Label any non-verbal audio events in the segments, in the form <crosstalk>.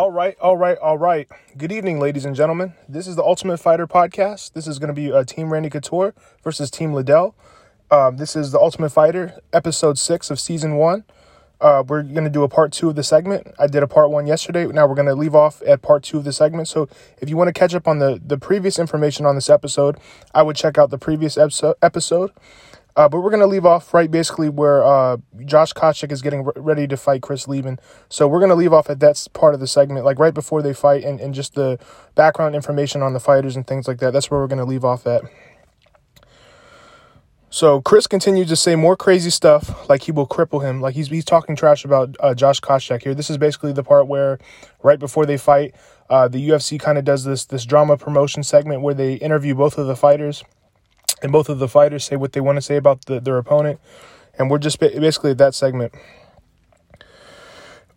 All right, all right, all right. Good evening, ladies and gentlemen. This is the Ultimate Fighter podcast. This is going to be uh, Team Randy Couture versus Team Liddell. Um, this is the Ultimate Fighter, episode six of season one. Uh, we're going to do a part two of the segment. I did a part one yesterday. Now we're going to leave off at part two of the segment. So if you want to catch up on the, the previous information on this episode, I would check out the previous episode. Uh, but we're going to leave off right basically where uh, Josh Koscheck is getting re- ready to fight Chris Leben. So we're going to leave off at that part of the segment, like right before they fight, and, and just the background information on the fighters and things like that. That's where we're going to leave off at. So Chris continues to say more crazy stuff, like he will cripple him. Like he's he's talking trash about uh, Josh Koscheck here. This is basically the part where, right before they fight, uh, the UFC kind of does this this drama promotion segment where they interview both of the fighters and both of the fighters say what they want to say about the, their opponent, and we're just basically at that segment.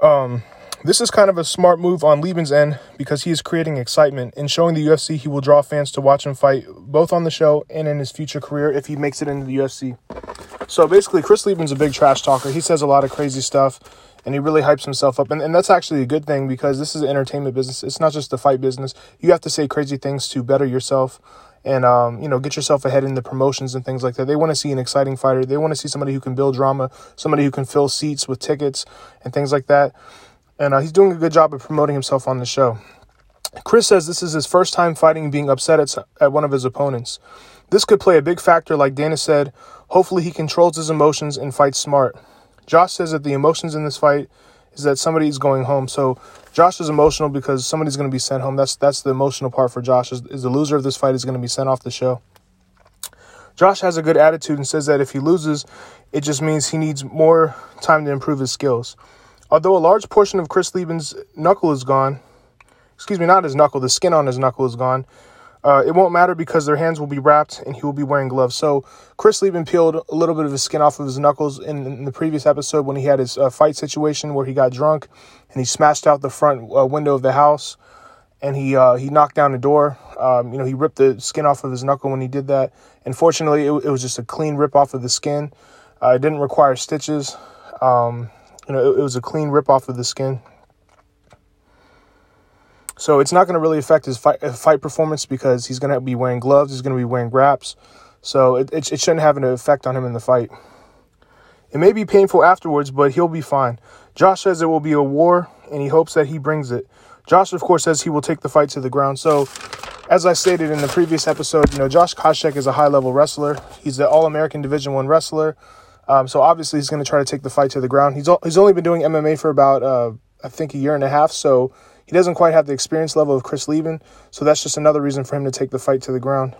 Um, this is kind of a smart move on Leben's end because he is creating excitement and showing the UFC he will draw fans to watch him fight both on the show and in his future career if he makes it into the UFC. So basically, Chris Leben's a big trash talker. He says a lot of crazy stuff and he really hypes himself up. And, and that's actually a good thing because this is an entertainment business. It's not just the fight business. You have to say crazy things to better yourself and um, you know get yourself ahead in the promotions and things like that. They want to see an exciting fighter. They want to see somebody who can build drama, somebody who can fill seats with tickets and things like that. And uh, he's doing a good job of promoting himself on the show. Chris says this is his first time fighting being upset at, at one of his opponents. This could play a big factor, like Dana said. Hopefully, he controls his emotions and fights smart. Josh says that the emotions in this fight is that somebody is going home. So Josh is emotional because somebody's going to be sent home. That's that's the emotional part for Josh. Is, is the loser of this fight is going to be sent off the show. Josh has a good attitude and says that if he loses, it just means he needs more time to improve his skills. Although a large portion of Chris Leben's knuckle is gone, excuse me, not his knuckle, the skin on his knuckle is gone. Uh, it won't matter because their hands will be wrapped and he will be wearing gloves. So Chris Leben peeled a little bit of his skin off of his knuckles in, in the previous episode when he had his uh, fight situation where he got drunk and he smashed out the front uh, window of the house and he uh, he knocked down the door. Um, you know, he ripped the skin off of his knuckle when he did that. Unfortunately, it, it was just a clean rip off of the skin. Uh, it didn't require stitches. Um, you know, it, it was a clean rip off of the skin. So it's not going to really affect his fight, uh, fight performance because he's going to be wearing gloves. He's going to be wearing wraps. So it, it, it shouldn't have an effect on him in the fight. It may be painful afterwards, but he'll be fine. Josh says it will be a war, and he hopes that he brings it. Josh, of course, says he will take the fight to the ground. So, as I stated in the previous episode, you know, Josh Koscheck is a high-level wrestler. He's the All-American Division One wrestler. Um, so obviously, he's going to try to take the fight to the ground. He's he's only been doing MMA for about uh, I think a year and a half. So he doesn't quite have the experience level of Chris Leben, so that's just another reason for him to take the fight to the ground.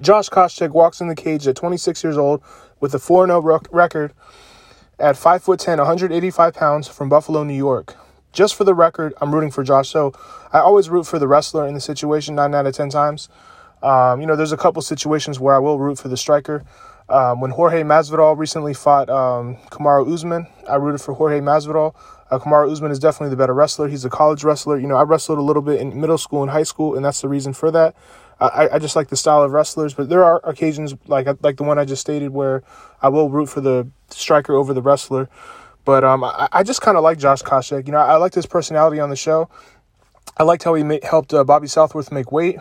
Josh Koscheck walks in the cage at 26 years old with a 4 0 record at 5'10, 185 pounds from Buffalo, New York. Just for the record, I'm rooting for Josh. So I always root for the wrestler in the situation, 9 out of 10 times. Um, you know, there's a couple situations where I will root for the striker. Um, when Jorge Masvidal recently fought um, Kamaru Usman, I rooted for Jorge Masvidal. Uh, Kamaru Usman is definitely the better wrestler. He's a college wrestler. You know, I wrestled a little bit in middle school and high school, and that's the reason for that. I, I just like the style of wrestlers, but there are occasions like like the one I just stated where I will root for the striker over the wrestler. But um, I, I just kind of like Josh Koscheck. You know, I liked his personality on the show. I liked how he made, helped uh, Bobby Southworth make weight.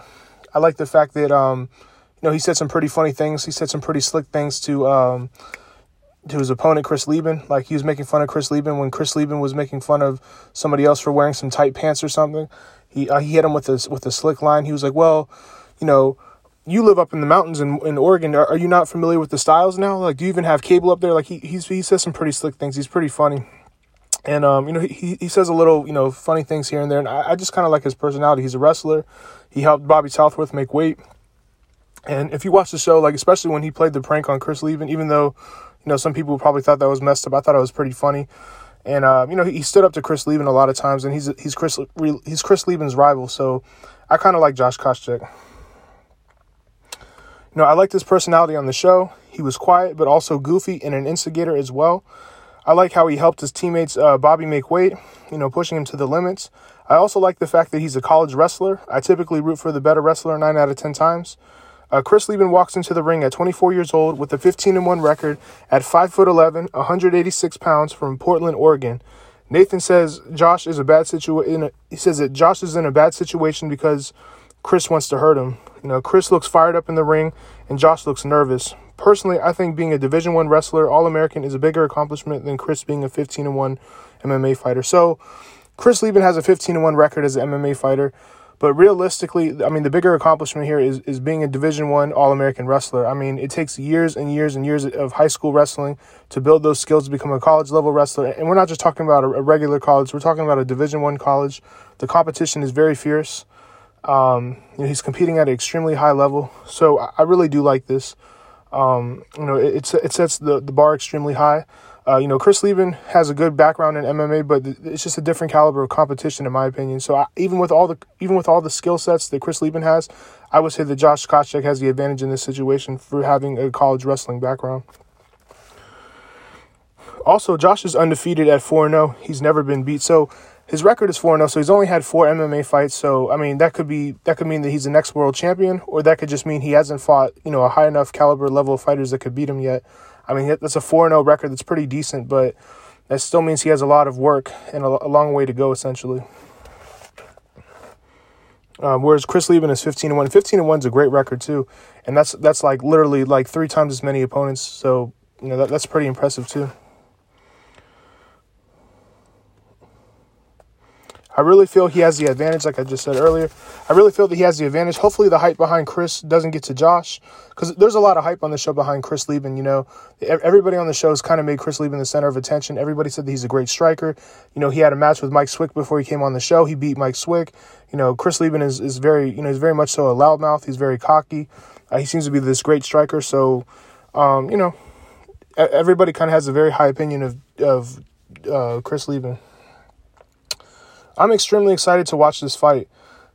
I like the fact that um, you know he said some pretty funny things. He said some pretty slick things to um, to his opponent Chris Leben. Like he was making fun of Chris Leben when Chris Leben was making fun of somebody else for wearing some tight pants or something. He uh, he hit him with this with a slick line. He was like, "Well, you know, you live up in the mountains in, in Oregon. Are, are you not familiar with the styles now? Like, do you even have cable up there?" Like he he's, he says some pretty slick things. He's pretty funny. And um, you know, he he says a little, you know, funny things here and there, and I, I just kind of like his personality. He's a wrestler. He helped Bobby Southworth make weight. And if you watch the show, like especially when he played the prank on Chris Leben, even though you know, some people probably thought that was messed up. I thought it was pretty funny. And uh, you know, he, stood up to Chris Leben a lot of times, and he's he's Chris he's Chris Leben's rival. So I kind of like Josh Koscheck. You know, I liked his personality on the show. He was quiet, but also goofy and an instigator as well. I like how he helped his teammates uh, Bobby make weight, you know, pushing him to the limits. I also like the fact that he's a college wrestler. I typically root for the better wrestler nine out of ten times. Uh, Chris Leben walks into the ring at 24 years old with a 15 1 record at 5 foot 11, 186 pounds from Portland, Oregon. Nathan says Josh is a bad situation. He says that Josh is in a bad situation because Chris wants to hurt him. You know, Chris looks fired up in the ring, and Josh looks nervous. Personally, I think being a Division One wrestler, All American, is a bigger accomplishment than Chris being a 15 and one MMA fighter. So, Chris Leben has a 15 and one record as an MMA fighter. But realistically, I mean, the bigger accomplishment here is, is being a Division One All American wrestler. I mean, it takes years and years and years of high school wrestling to build those skills to become a college level wrestler. And we're not just talking about a, a regular college; we're talking about a Division One college. The competition is very fierce. Um, you know, he's competing at an extremely high level. So I, I really do like this. Um, you know, it, it sets the, the bar extremely high. Uh, you know, Chris Leben has a good background in MMA, but it's just a different caliber of competition, in my opinion. So I, even with all the even with all the skill sets that Chris Leben has, I would say that Josh Koscheck has the advantage in this situation for having a college wrestling background. Also, Josh is undefeated at 4 0. He's never been beat. So his record is 4 0, so he's only had four MMA fights. So, I mean, that could be that could mean that he's the next world champion, or that could just mean he hasn't fought, you know, a high enough caliber level of fighters that could beat him yet. I mean, that's a 4 0 record that's pretty decent, but that still means he has a lot of work and a, a long way to go, essentially. Um, whereas Chris Leben is 15 1. 15 1 is a great record, too. And that's that's like literally like three times as many opponents. So, you know, that, that's pretty impressive, too. I really feel he has the advantage, like I just said earlier. I really feel that he has the advantage. Hopefully, the hype behind Chris doesn't get to Josh because there's a lot of hype on the show behind Chris Leben. You know, everybody on the show has kind of made Chris Leben the center of attention. Everybody said that he's a great striker. You know, he had a match with Mike Swick before he came on the show. He beat Mike Swick. You know, Chris Leben is, is very, you know, he's very much so a loudmouth. He's very cocky. Uh, he seems to be this great striker. So, um, you know, everybody kind of has a very high opinion of of uh, Chris Leben. I'm extremely excited to watch this fight.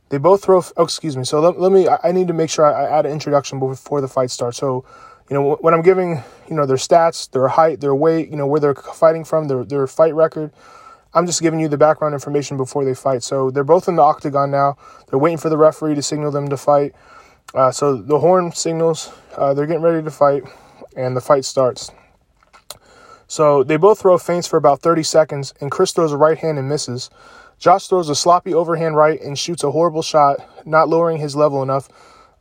They both throw. Oh, excuse me. So let, let me. I need to make sure I, add an introduction before the fight starts. So, you know, when I'm giving, you know, their stats, their height, their weight, you know, where they're fighting from, their their fight record. I'm just giving you the background information before they fight. So they're both in the octagon now. They're waiting for the referee to signal them to fight. Uh, so the horn signals. Uh, they're getting ready to fight, and the fight starts. So they both throw feints for about 30 seconds, and Chris throws a right hand and misses. Josh throws a sloppy overhand right and shoots a horrible shot, not lowering his level enough.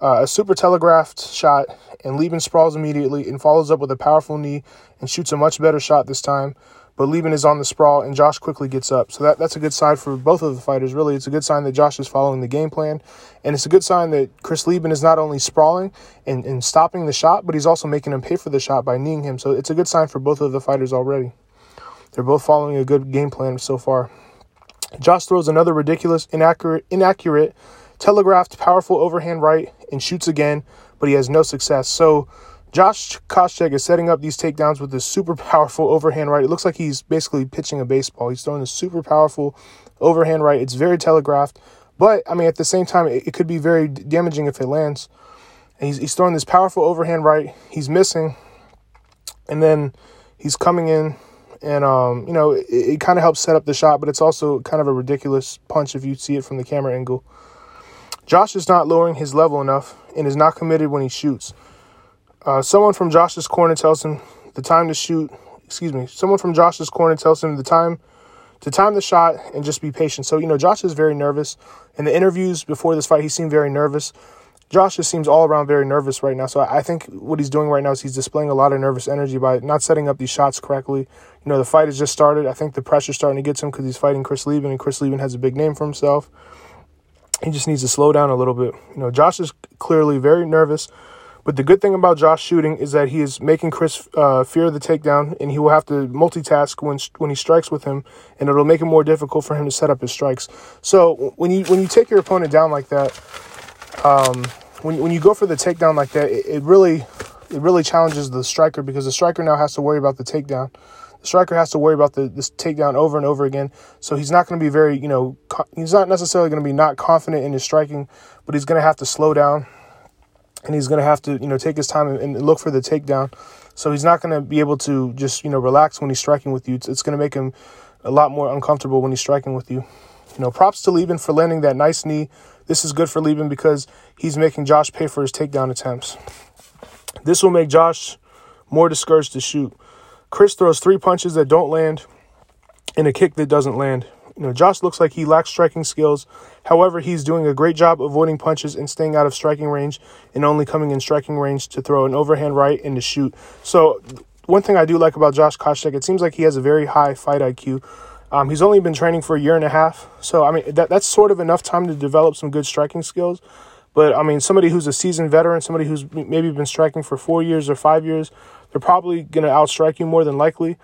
Uh, a super telegraphed shot, and Leben sprawls immediately and follows up with a powerful knee and shoots a much better shot this time. But Leben is on the sprawl, and Josh quickly gets up. So that, that's a good sign for both of the fighters, really. It's a good sign that Josh is following the game plan. And it's a good sign that Chris Leben is not only sprawling and, and stopping the shot, but he's also making him pay for the shot by kneeing him. So it's a good sign for both of the fighters already. They're both following a good game plan so far. Josh throws another ridiculous, inaccurate, inaccurate, telegraphed, powerful overhand right and shoots again, but he has no success. So Josh Koscheck is setting up these takedowns with this super powerful overhand right. It looks like he's basically pitching a baseball. He's throwing this super powerful overhand right. It's very telegraphed, but I mean at the same time it, it could be very damaging if it lands. And he's he's throwing this powerful overhand right. He's missing, and then he's coming in and um, you know it, it kind of helps set up the shot, but it's also kind of a ridiculous punch if you see it from the camera angle. Josh is not lowering his level enough and is not committed when he shoots. Uh, someone from Josh's corner tells him the time to shoot. Excuse me. Someone from Josh's corner tells him the time to time the shot and just be patient. So you know, Josh is very nervous. In the interviews before this fight, he seemed very nervous. Josh just seems all around very nervous right now. So I think what he's doing right now is he's displaying a lot of nervous energy by not setting up these shots correctly. You know, the fight has just started. I think the pressure's starting to get to him because he's fighting Chris Leben, and Chris Leben has a big name for himself. He just needs to slow down a little bit. You know, Josh is clearly very nervous. But the good thing about Josh shooting is that he is making Chris uh, fear the takedown, and he will have to multitask when when he strikes with him, and it'll make it more difficult for him to set up his strikes. So when you when you take your opponent down like that, um, when when you go for the takedown like that, it, it really it really challenges the striker because the striker now has to worry about the takedown. The striker has to worry about the, this takedown over and over again. So he's not going to be very, you know, co- he's not necessarily going to be not confident in his striking, but he's going to have to slow down and he's going to have to, you know, take his time and, and look for the takedown. So he's not going to be able to just, you know, relax when he's striking with you. It's, it's going to make him a lot more uncomfortable when he's striking with you. You know, props to Leben for landing that nice knee this is good for Leben because he's making Josh pay for his takedown attempts. This will make Josh more discouraged to shoot. Chris throws three punches that don't land. and a kick that doesn't land. You know, Josh looks like he lacks striking skills. However, he's doing a great job avoiding punches and staying out of striking range and only coming in striking range to throw an overhand right and to shoot. So, one thing I do like about Josh Koscheck, it seems like he has a very high fight IQ. Um, he's only been training for a year and a half, so I mean that that's sort of enough time to develop some good striking skills. But I mean, somebody who's a seasoned veteran, somebody who's maybe been striking for four years or five years, they're probably gonna outstrike you more than likely.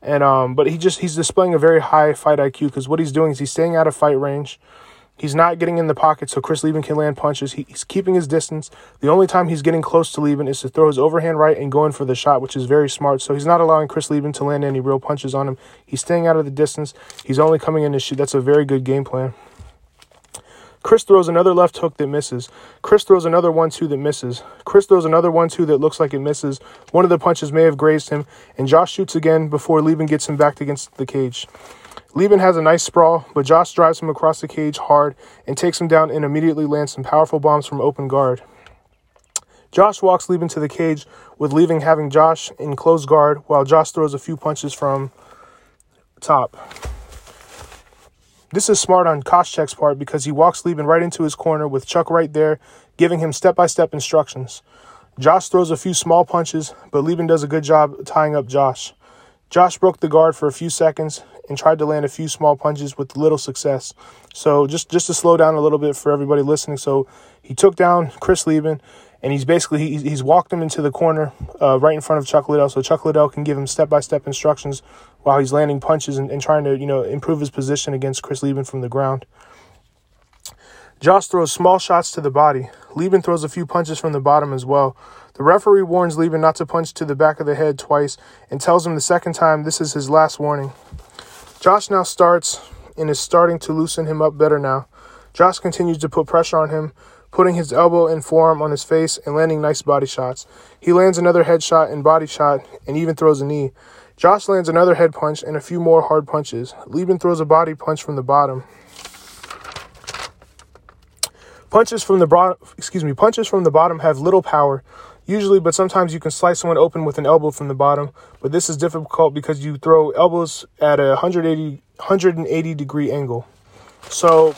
And um, but he just he's displaying a very high fight IQ because what he's doing is he's staying out of fight range. He's not getting in the pocket so Chris Leben can land punches. He, he's keeping his distance. The only time he's getting close to Leben is to throw his overhand right and go in for the shot, which is very smart. So he's not allowing Chris Leben to land any real punches on him. He's staying out of the distance. He's only coming in to shoot. That's a very good game plan. Chris throws another left hook that misses. Chris throws another one two that misses. Chris throws another one two that looks like it misses. One of the punches may have grazed him, and Josh shoots again before Leben gets him backed against the cage. Leben has a nice sprawl, but Josh drives him across the cage hard and takes him down and immediately lands some powerful bombs from open guard. Josh walks Leben to the cage, with Leben having Josh in close guard while Josh throws a few punches from top. This is smart on Koscheck's part because he walks Leben right into his corner with Chuck right there, giving him step by step instructions. Josh throws a few small punches, but Leben does a good job tying up Josh. Josh broke the guard for a few seconds and tried to land a few small punches with little success. So just just to slow down a little bit for everybody listening. So he took down Chris Leben, and he's basically he, he's walked him into the corner uh, right in front of Chuck Liddell, so Chuck Liddell can give him step by step instructions while he's landing punches and, and trying to you know improve his position against Chris Leben from the ground. Josh throws small shots to the body. Leben throws a few punches from the bottom as well. The referee warns Leben not to punch to the back of the head twice and tells him the second time this is his last warning. Josh now starts and is starting to loosen him up better now. Josh continues to put pressure on him, putting his elbow and forearm on his face and landing nice body shots. He lands another headshot and body shot and even throws a knee. Josh lands another head punch and a few more hard punches. Leben throws a body punch from the bottom. Punches from the bottom, excuse me, punches from the bottom have little power, usually, but sometimes you can slice someone open with an elbow from the bottom. But this is difficult because you throw elbows at a 180, 180 degree angle. So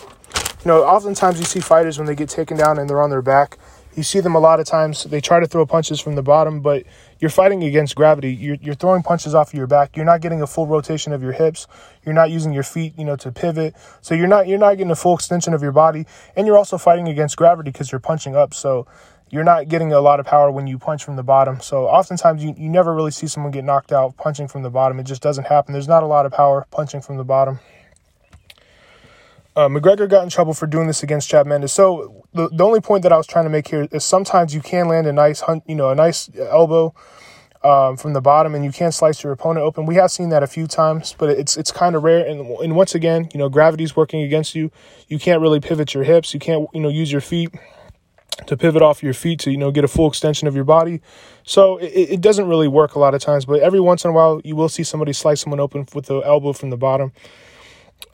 you know, oftentimes you see fighters when they get taken down and they're on their back. You see them a lot of times. They try to throw punches from the bottom, but you're fighting against gravity. You're, you're throwing punches off of your back. You're not getting a full rotation of your hips. You're not using your feet, you know, to pivot. So you're not you're not getting a full extension of your body, and you're also fighting against gravity because you're punching up. So you're not getting a lot of power when you punch from the bottom. So oftentimes you, you never really see someone get knocked out punching from the bottom. It just doesn't happen. There's not a lot of power punching from the bottom. Uh, McGregor got in trouble for doing this against Chad Mendes. So the, the only point that I was trying to make here is sometimes you can land a nice hunt, you know, a nice elbow um, from the bottom, and you can slice your opponent open. We have seen that a few times, but it's it's kind of rare. And and once again, you know, gravity's working against you. You can't really pivot your hips. You can't you know use your feet to pivot off your feet to you know get a full extension of your body. So it, it doesn't really work a lot of times. But every once in a while, you will see somebody slice someone open with the elbow from the bottom.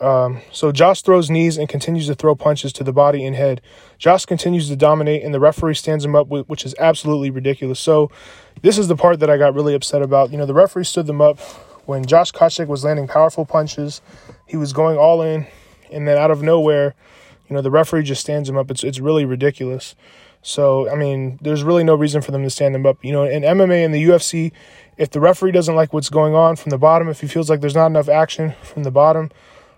Um, so Josh throws knees and continues to throw punches to the body and head. Josh continues to dominate, and the referee stands him up, which is absolutely ridiculous. So this is the part that I got really upset about. You know, the referee stood them up when Josh Koscheck was landing powerful punches. He was going all in, and then out of nowhere, you know, the referee just stands him up. It's it's really ridiculous. So I mean, there's really no reason for them to stand him up. You know, in MMA and the UFC, if the referee doesn't like what's going on from the bottom, if he feels like there's not enough action from the bottom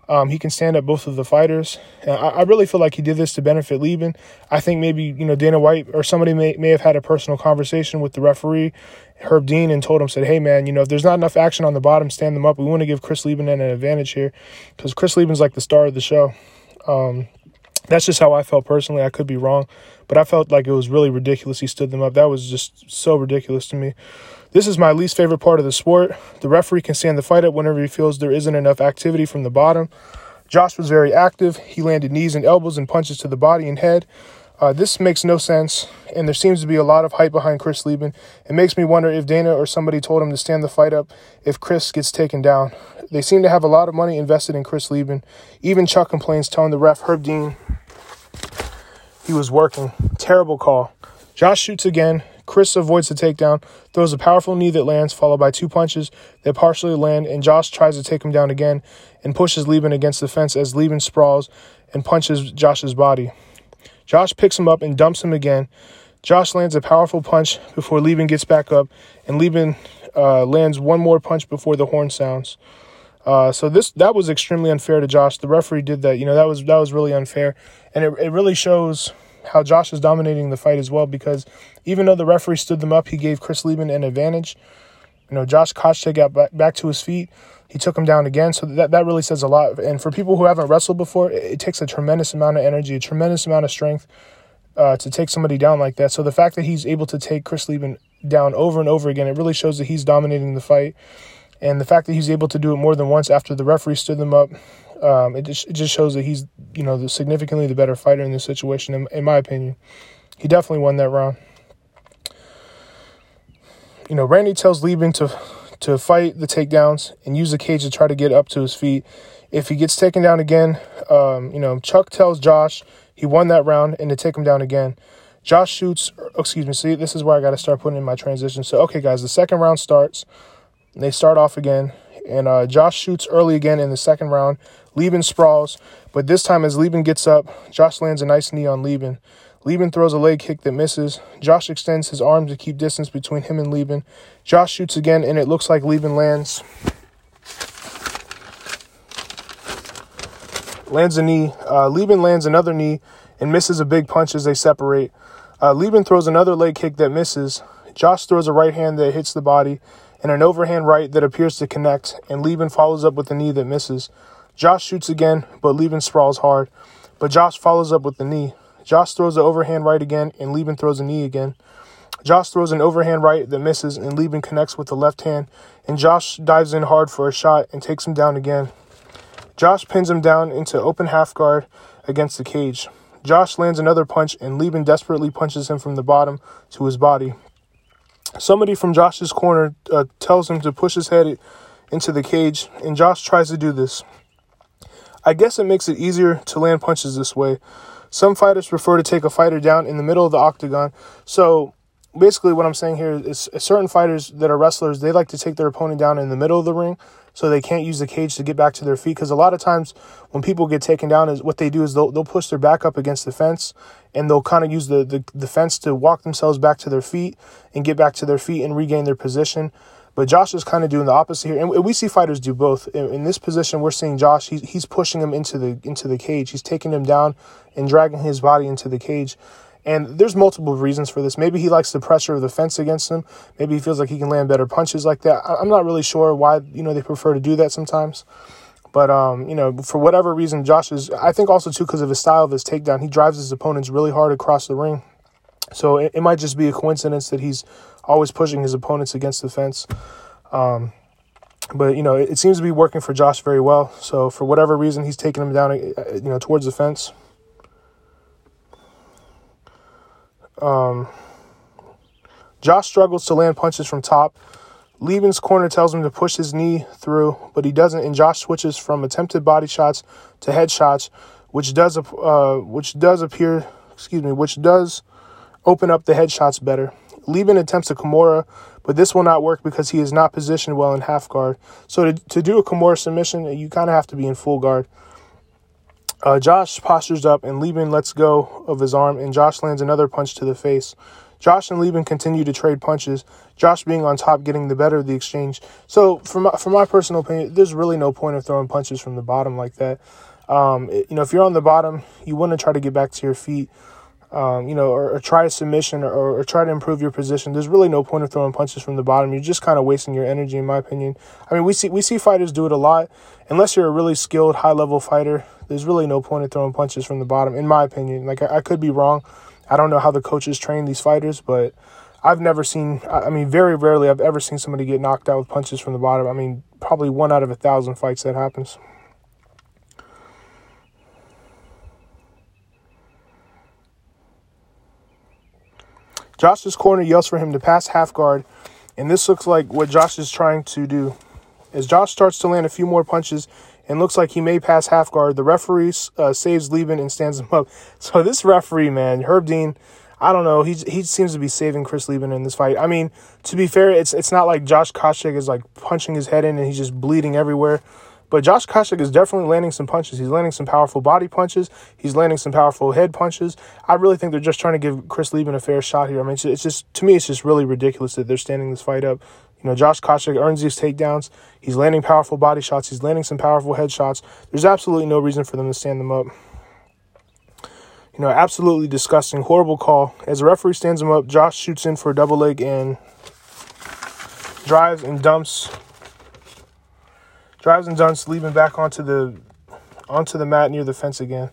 um, he can stand up both of the fighters. I, I, really feel like he did this to benefit Leben. I think maybe you know Dana White or somebody may may have had a personal conversation with the referee, Herb Dean, and told him said, "Hey man, you know if there's not enough action on the bottom, stand them up. We want to give Chris Leben an advantage here because Chris Leben's like the star of the show." Um, that's just how I felt personally. I could be wrong, but I felt like it was really ridiculous. He stood them up. That was just so ridiculous to me. This is my least favorite part of the sport. The referee can stand the fight up whenever he feels there isn't enough activity from the bottom. Josh was very active. He landed knees and elbows and punches to the body and head. Uh, this makes no sense, and there seems to be a lot of hype behind Chris Leben. It makes me wonder if Dana or somebody told him to stand the fight up if Chris gets taken down. They seem to have a lot of money invested in Chris Leben. Even Chuck complains, telling the ref Herb Dean he was working. Terrible call. Josh shoots again, Chris avoids the takedown, throws a powerful knee that lands, followed by two punches that partially land, and Josh tries to take him down again and pushes Leben against the fence as Leben sprawls and punches Josh's body. Josh picks him up and dumps him again. Josh lands a powerful punch before Leben gets back up, and Leben uh, lands one more punch before the horn sounds. Uh, so this that was extremely unfair to Josh. The referee did that. You know that was that was really unfair, and it, it really shows how Josh is dominating the fight as well. Because even though the referee stood them up, he gave Chris Leben an advantage. You know, Josh Koscheck got back, back to his feet. He took him down again. So that, that really says a lot. And for people who haven't wrestled before, it, it takes a tremendous amount of energy, a tremendous amount of strength uh, to take somebody down like that. So the fact that he's able to take Chris Leben down over and over again, it really shows that he's dominating the fight. And the fact that he's able to do it more than once after the referee stood them up, um, it just it just shows that he's you know the, significantly the better fighter in this situation, in, in my opinion. He definitely won that round. You know, Randy tells Leben to to fight the takedowns and use the cage to try to get up to his feet. If he gets taken down again, um, you know, Chuck tells Josh he won that round and to take him down again. Josh shoots, excuse me, see, this is where I got to start putting in my transition. So, okay, guys, the second round starts. They start off again, and uh, Josh shoots early again in the second round. Leben sprawls, but this time as Leben gets up, Josh lands a nice knee on Leben. Leben throws a leg kick that misses. Josh extends his arm to keep distance between him and Leben. Josh shoots again, and it looks like Leben lands. Lands a knee. Uh, Leben lands another knee and misses a big punch as they separate. Uh, Leben throws another leg kick that misses. Josh throws a right hand that hits the body and an overhand right that appears to connect, and Leben follows up with a knee that misses. Josh shoots again, but Leben sprawls hard. But Josh follows up with the knee. Josh throws the overhand right again, and Leben throws a knee again. Josh throws an overhand right that misses, and Leben connects with the left hand, and Josh dives in hard for a shot and takes him down again. Josh pins him down into open half guard against the cage. Josh lands another punch, and Leben desperately punches him from the bottom to his body. Somebody from Josh's corner uh, tells him to push his head into the cage, and Josh tries to do this. I guess it makes it easier to land punches this way. Some fighters prefer to take a fighter down in the middle of the octagon. So basically, what I'm saying here is certain fighters that are wrestlers, they like to take their opponent down in the middle of the ring so they can't use the cage to get back to their feet. Because a lot of times when people get taken down, is what they do is they'll they'll push their back up against the fence and they'll kind of use the, the the fence to walk themselves back to their feet and get back to their feet and regain their position. But Josh is kind of doing the opposite here, and we see fighters do both. In, in this position, we're seeing Josh. He's he's pushing him into the into the cage. He's taking him down and dragging his body into the cage. And there's multiple reasons for this. Maybe he likes the pressure of the fence against him. Maybe he feels like he can land better punches like that. I'm not really sure why you know they prefer to do that sometimes. But um, you know, for whatever reason, Josh is. I think also too because of his style of his takedown, he drives his opponents really hard across the ring. So it, it might just be a coincidence that he's always pushing his opponents against the fence. Um, but you know, it, it, seems to be working for Josh very well. So for whatever reason, he's taking him down, uh, you know, towards the fence. Um, Josh struggles to land punches from top. Leben's corner tells him to push his knee through, but he doesn't, and Josh switches from attempted body shots to head shots, which does uh, which does appear, excuse me, which does open up the head shots better. Leben attempts a Kimura, but this will not work because he is not positioned well in half guard. So to, to do a Kimura submission, you kind of have to be in full guard. Uh, Josh postures up and Leben lets go of his arm, and Josh lands another punch to the face. Josh and Leben continue to trade punches. Josh being on top, getting the better of the exchange. So, for my, for my personal opinion, there's really no point of throwing punches from the bottom like that. Um, it, you know, if you're on the bottom, you want to try to get back to your feet. Um, you know, or, or, try a submission or, or, try to improve your position. There's really no point of throwing punches from the bottom. You're just kind of wasting your energy, in my opinion. I mean, we see we see fighters do it a lot. Unless you're a really skilled, high level fighter, there's really no point in throwing punches from the bottom, in my opinion. Like, I, I could be wrong. I don't know how the coaches train these fighters, but I've never seen, I mean, very rarely I've ever seen somebody get knocked out with punches from the bottom. I mean, probably one out of a thousand fights that happens. Josh's corner yells for him to pass half guard, and this looks like what Josh is trying to do. As Josh starts to land a few more punches, and looks like he may pass half guard. The referee uh, saves Leben and stands him up. <laughs> So this referee, man, Herb Dean, I don't know. He he seems to be saving Chris Leben in this fight. I mean, to be fair, it's it's not like Josh Koscheck is like punching his head in and he's just bleeding everywhere. But Josh Koscheck is definitely landing some punches. He's landing some powerful body punches. He's landing some powerful head punches. I really think they're just trying to give Chris Leben a fair shot here. I mean, it's, it's just to me, it's just really ridiculous that they're standing this fight up. You know, Josh Koscheck earns these takedowns. He's landing powerful body shots. He's landing some powerful head shots. There's absolutely no reason for them to stand them up. You know, absolutely disgusting, horrible call. As the referee stands him up, Josh shoots in for a double leg and drives and dumps drives and dumps, Leben back onto the onto the mat near the fence again.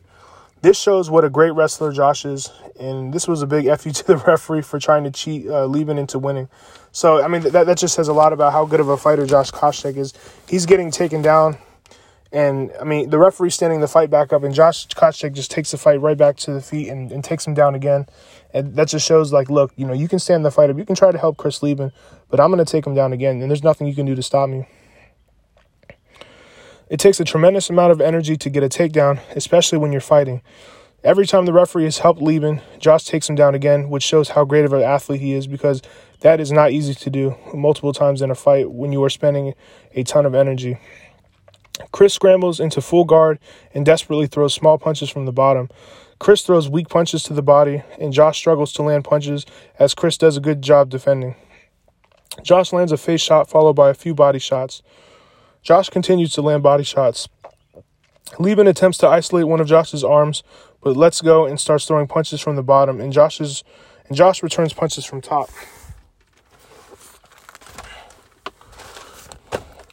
This shows what a great wrestler Josh is, and this was a big fu to the <laughs> referee for trying to cheat uh, into winning. So I mean that that just says a lot about how good of a fighter Josh Koscheck is. He's getting taken down and I mean, the referee standing the fight back up, and Josh Koscheck just takes the fight right back to the feet and, and takes him down again. And that just shows, like, look, you know, you can stand the fight up, you can try to help Chris Leben, but I'm to take him down again, and there's nothing you can do to stop me. It takes a tremendous amount of energy to get a takedown, especially when you're fighting. Every time the referee has helped Leben, Josh takes him down again, which shows how great of an athlete he is because that is not easy to do multiple times in a fight when you are spending a ton of energy. Chris scrambles into full guard and desperately throws small punches from the bottom. Chris throws weak punches to the body, and Josh struggles to land punches as Chris does a good job defending. Josh lands a face shot followed by a few body shots. Josh continues to land body shots. Leben attempts to isolate one of Josh's arms, but lets go and starts throwing punches from the bottom, and Josh's and Josh returns punches from top.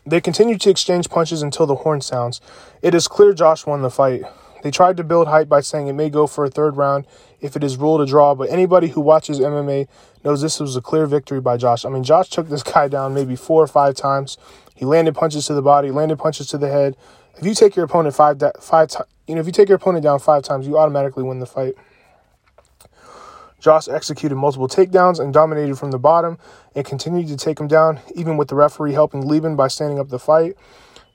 They continue to exchange punches until the horn sounds. It is clear Josh won the fight. They tried to build hype by saying it may go for a third round if it is ruled a draw, but anybody who watches MMA knows this was a clear victory by Josh. I mean, Josh took this <laughs> guy down maybe four or five times. He landed punches to the body, landed punches to the head. If you take your opponent five, five, you know, if you take your opponent down five times, you automatically win the fight. Josh executed multiple takedowns and dominated from the bottom and continued to take him down, even with the referee helping Leben by standing up the fight.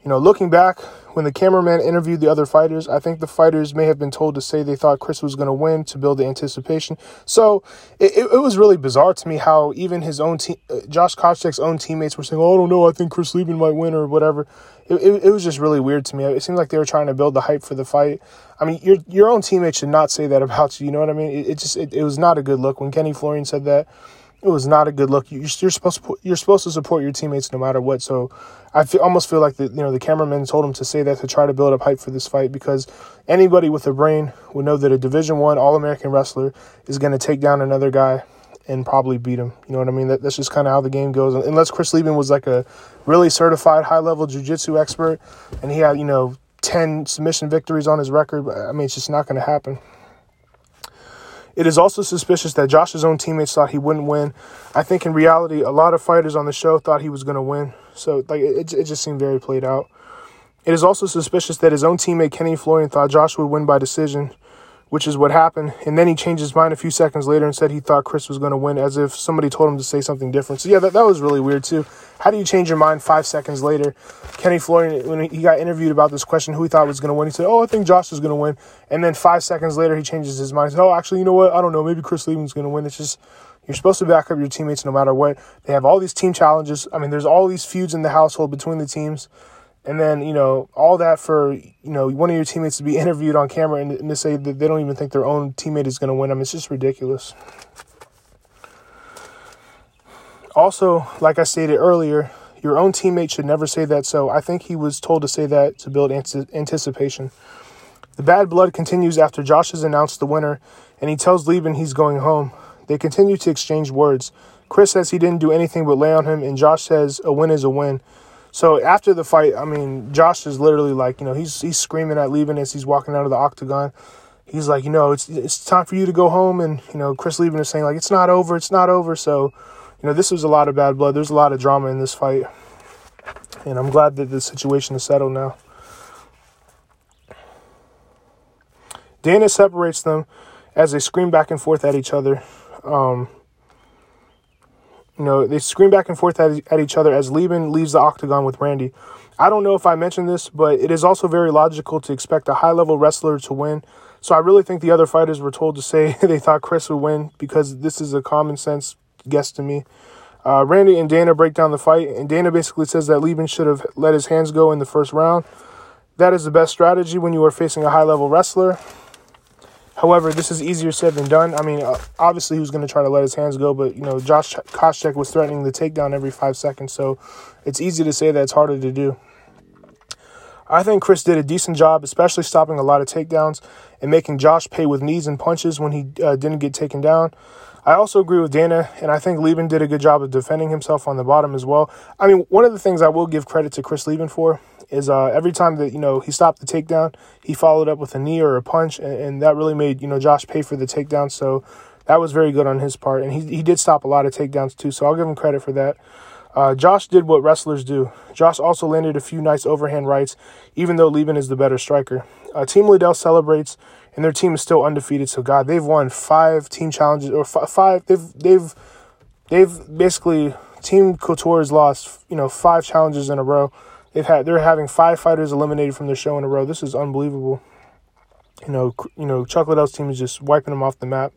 You know, looking back, when the cameraman interviewed the other fighters, I think the fighters may have been told to say they thought Chris was going to win to build the anticipation. So it, it, it, was really bizarre to me how even his own team, uh, Josh Koscheck's own teammates were saying, "Oh, I don't know, I think Chris Leben might win or whatever." It, it, it was just really weird to me. It seemed like they were trying to build the hype for the fight. I mean, your your own teammates should not say that about you. You know what I mean? It, it just it, it was not a good look when Kenny Florian said that it was not a good look. You're supposed to you're supposed to support your teammates no matter what. So I feel, almost feel like the you know the cameraman told him to say that to try to build up hype for this fight because anybody with a brain would know that a Division One All American wrestler is going to take down another guy and probably beat him. You know what I mean? That, that's just kind of how the game goes. Unless Chris Leben was like a really certified high level jiu-jitsu expert and he had you know ten submission victories on his record, I mean it's just not going to happen. It is also suspicious that Josh's own teammates thought he wouldn't win. I think in reality, a lot of fighters on the show thought he was going to win. So like it, it just seemed very played out. It is also suspicious that his own teammate Kenny Florian thought Josh would win by decision which is what happened. And then he changed his mind a few seconds later and said he thought Chris was going to win, as if somebody told him to say something different. So, yeah, that, that was really weird, too. How do you change your mind five seconds later? Kenny Florian, when he got interviewed about this question, who he thought was going to win, he said, Oh, I think Josh is going to win. And then five seconds later, he changes his mind. He said, Oh, actually, you know what? I don't know. Maybe Chris Leben's going to win. It's just. You're supposed to back up your teammates no matter what. They have all these team challenges. I mean, there's all these feuds in the household between the teams. And then, you know, all that for, you know, one of your teammates to be <laughs> interviewed on camera and, and to say that they don't even think their own teammate is going to win. I mean, it's just ridiculous. Also, like I stated earlier, your own teammate should never say that. So I think he was told to say that to build anticipation. The bad blood continues after Josh has announced the winner and he tells Leben he's going home. They continue to exchange words. Chris says he didn't do anything but lay on him, and Josh says a win is a win. So after the fight, I mean, Josh is literally like, you know, he's he's screaming at Leben as he's walking out of the octagon. He's like, you know, it's it's time for you to go home, and you know, Chris Leben is saying like, it's not over, it's not over. So, you know, this was a lot of bad blood. There's a lot of drama in this fight, and I'm glad that the situation is settled now. Dana separates them as they scream back and forth at each other. Um, You know, they scream back and forth at, at each other as Leben leaves the octagon with Randy. I don't know if I mentioned this, but it is also very logical to expect a high level wrestler to win. So I really think the other fighters were told to say <laughs> they thought Chris would win because this is a common sense guess to me. Uh, Randy and Dana break down the fight, and Dana basically says that Leben should have let his hands go in the first round. That is the best strategy when you are facing a high level wrestler. However, this is easier said than done. I mean, uh, obviously he was going to try to let his hands go, but you know, Josh Koscheck was threatening the takedown every five seconds, so it's easy to say that it's harder to do. I think Chris did a decent job, especially stopping a lot of takedowns and making Josh pay with knees and punches when he uh, didn't get taken down. I also agree with Dana, and I think Leben did a good job of defending himself on the bottom as well. I mean, one of the things I will give credit to Chris Leben for is uh, every time that you know he stopped the takedown, he followed up with a knee or a punch, and, and, that really made you know Josh pay for the takedown. So that was very good on his part, and he he did stop a lot of takedowns too. So I'll give him credit for that. Uh, Josh did what wrestlers do. Josh also landed a few nice overhand rights, even though Leben is the better striker. Uh, team Liddell celebrates, and their team is still undefeated. So God, they've won five team challenges or f- five. They've they've they've basically Team Couture has lost you know five challenges in a row. They've had they're having five fighters eliminated from the show in a row. This is unbelievable. You know, you know, Chuck Liddell's team is just wiping them off the map.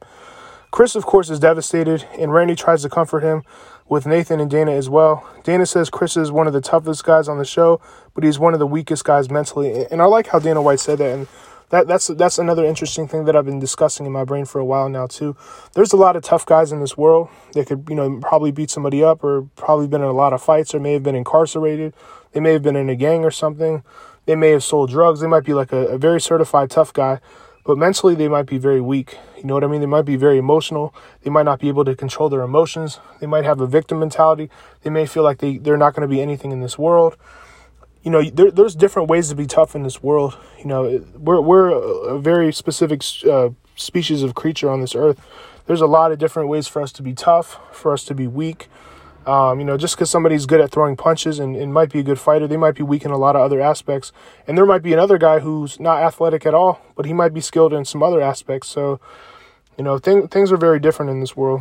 Chris, of course, is devastated, and Randy tries to comfort him with Nathan and Dana as well. Dana says Chris is one of the toughest guys on the show, but he's one of the weakest guys mentally. And I like how Dana White said that. And that that's that's another interesting thing that I've been discussing in my brain for a while now too. There's a lot of tough guys in this world that could you know probably beat somebody up or probably been in a lot of fights or may have been incarcerated. They may have been in a gang or something. They may have sold drugs. They might be like a, a very certified tough guy, but mentally they might be very weak. You know what I mean? They might be very emotional. They might not be able to control their emotions. They might have a victim mentality. They may feel like they, they're not going to be anything in this world. You know, there, there's different ways to be tough in this world. You know, we're, we're a very specific uh, species of creature on this earth. There's a lot of different ways for us to be tough, for us to be weak, um, you know, just because somebody's good at throwing punches and, and might be a good fighter, they might be weak in a lot of other aspects. And there might be another guy who's not athletic at all, but he might be skilled in some other aspects. So, you know, th- things are very different in this world.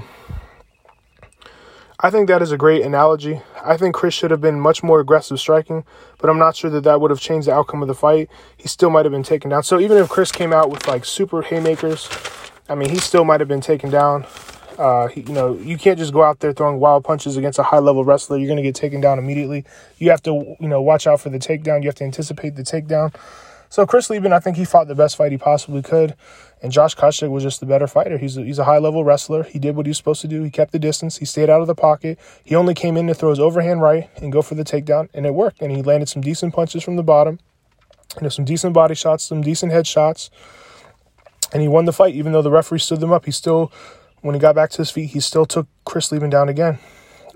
I think that is a great analogy. I think Chris should have been much more aggressive striking, but I'm not sure that that would have changed the outcome of the fight. He still might have been taken down. So even if Chris came out with like super haymakers, I mean, he still might have been taken down. Uh, you know, you can't just go out there throwing wild punches against a high level wrestler. You're going to get taken down immediately. You have to, you know, watch out for the takedown. You have to anticipate the takedown. So Chris Leben, I think he fought the best fight he possibly could, and Josh Koscheck was just the better fighter. He's a, he's a high level wrestler. He did what he was supposed to do. He kept the distance. He stayed out of the pocket. He only came in to throw his overhand right and go for the takedown, and it worked. And he landed some decent punches from the bottom, you know, some decent body shots, some decent head shots, and he won the fight. Even though the referee stood them up, he still when he got back to his feet, he still took Chris Leben down again.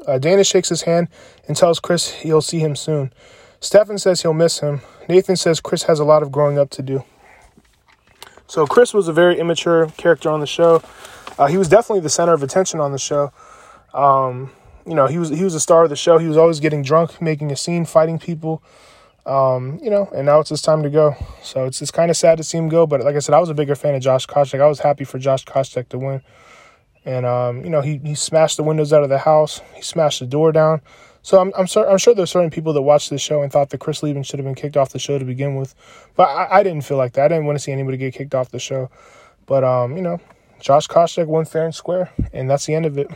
Uh, Dana shakes his hand and tells Chris he'll see him soon. Stephan says he'll miss him. Nathan says Chris has a lot of growing up to do. So Chris was a very immature character on the show. Uh, he was definitely the center of attention on the show. Um, you know, he was he was a star of the show. He was always getting drunk, making a scene, fighting people. Um, you know, and now it's his time to go. So it's it's kind of sad to see him go. But like I said, I was a bigger fan of Josh Koscheck. I was happy for Josh Koscheck to win. And um, you know, he he smashed the windows out of the house. He smashed the door down. So I'm I'm, sur- I'm sure there's certain people that watched this show and thought that Chris Leben should have been kicked off the show to begin with, but I, I didn't feel like that. I didn't want to see anybody get kicked off the show. But um, you know, Josh Koscheck won fair and square, and that's the end of it.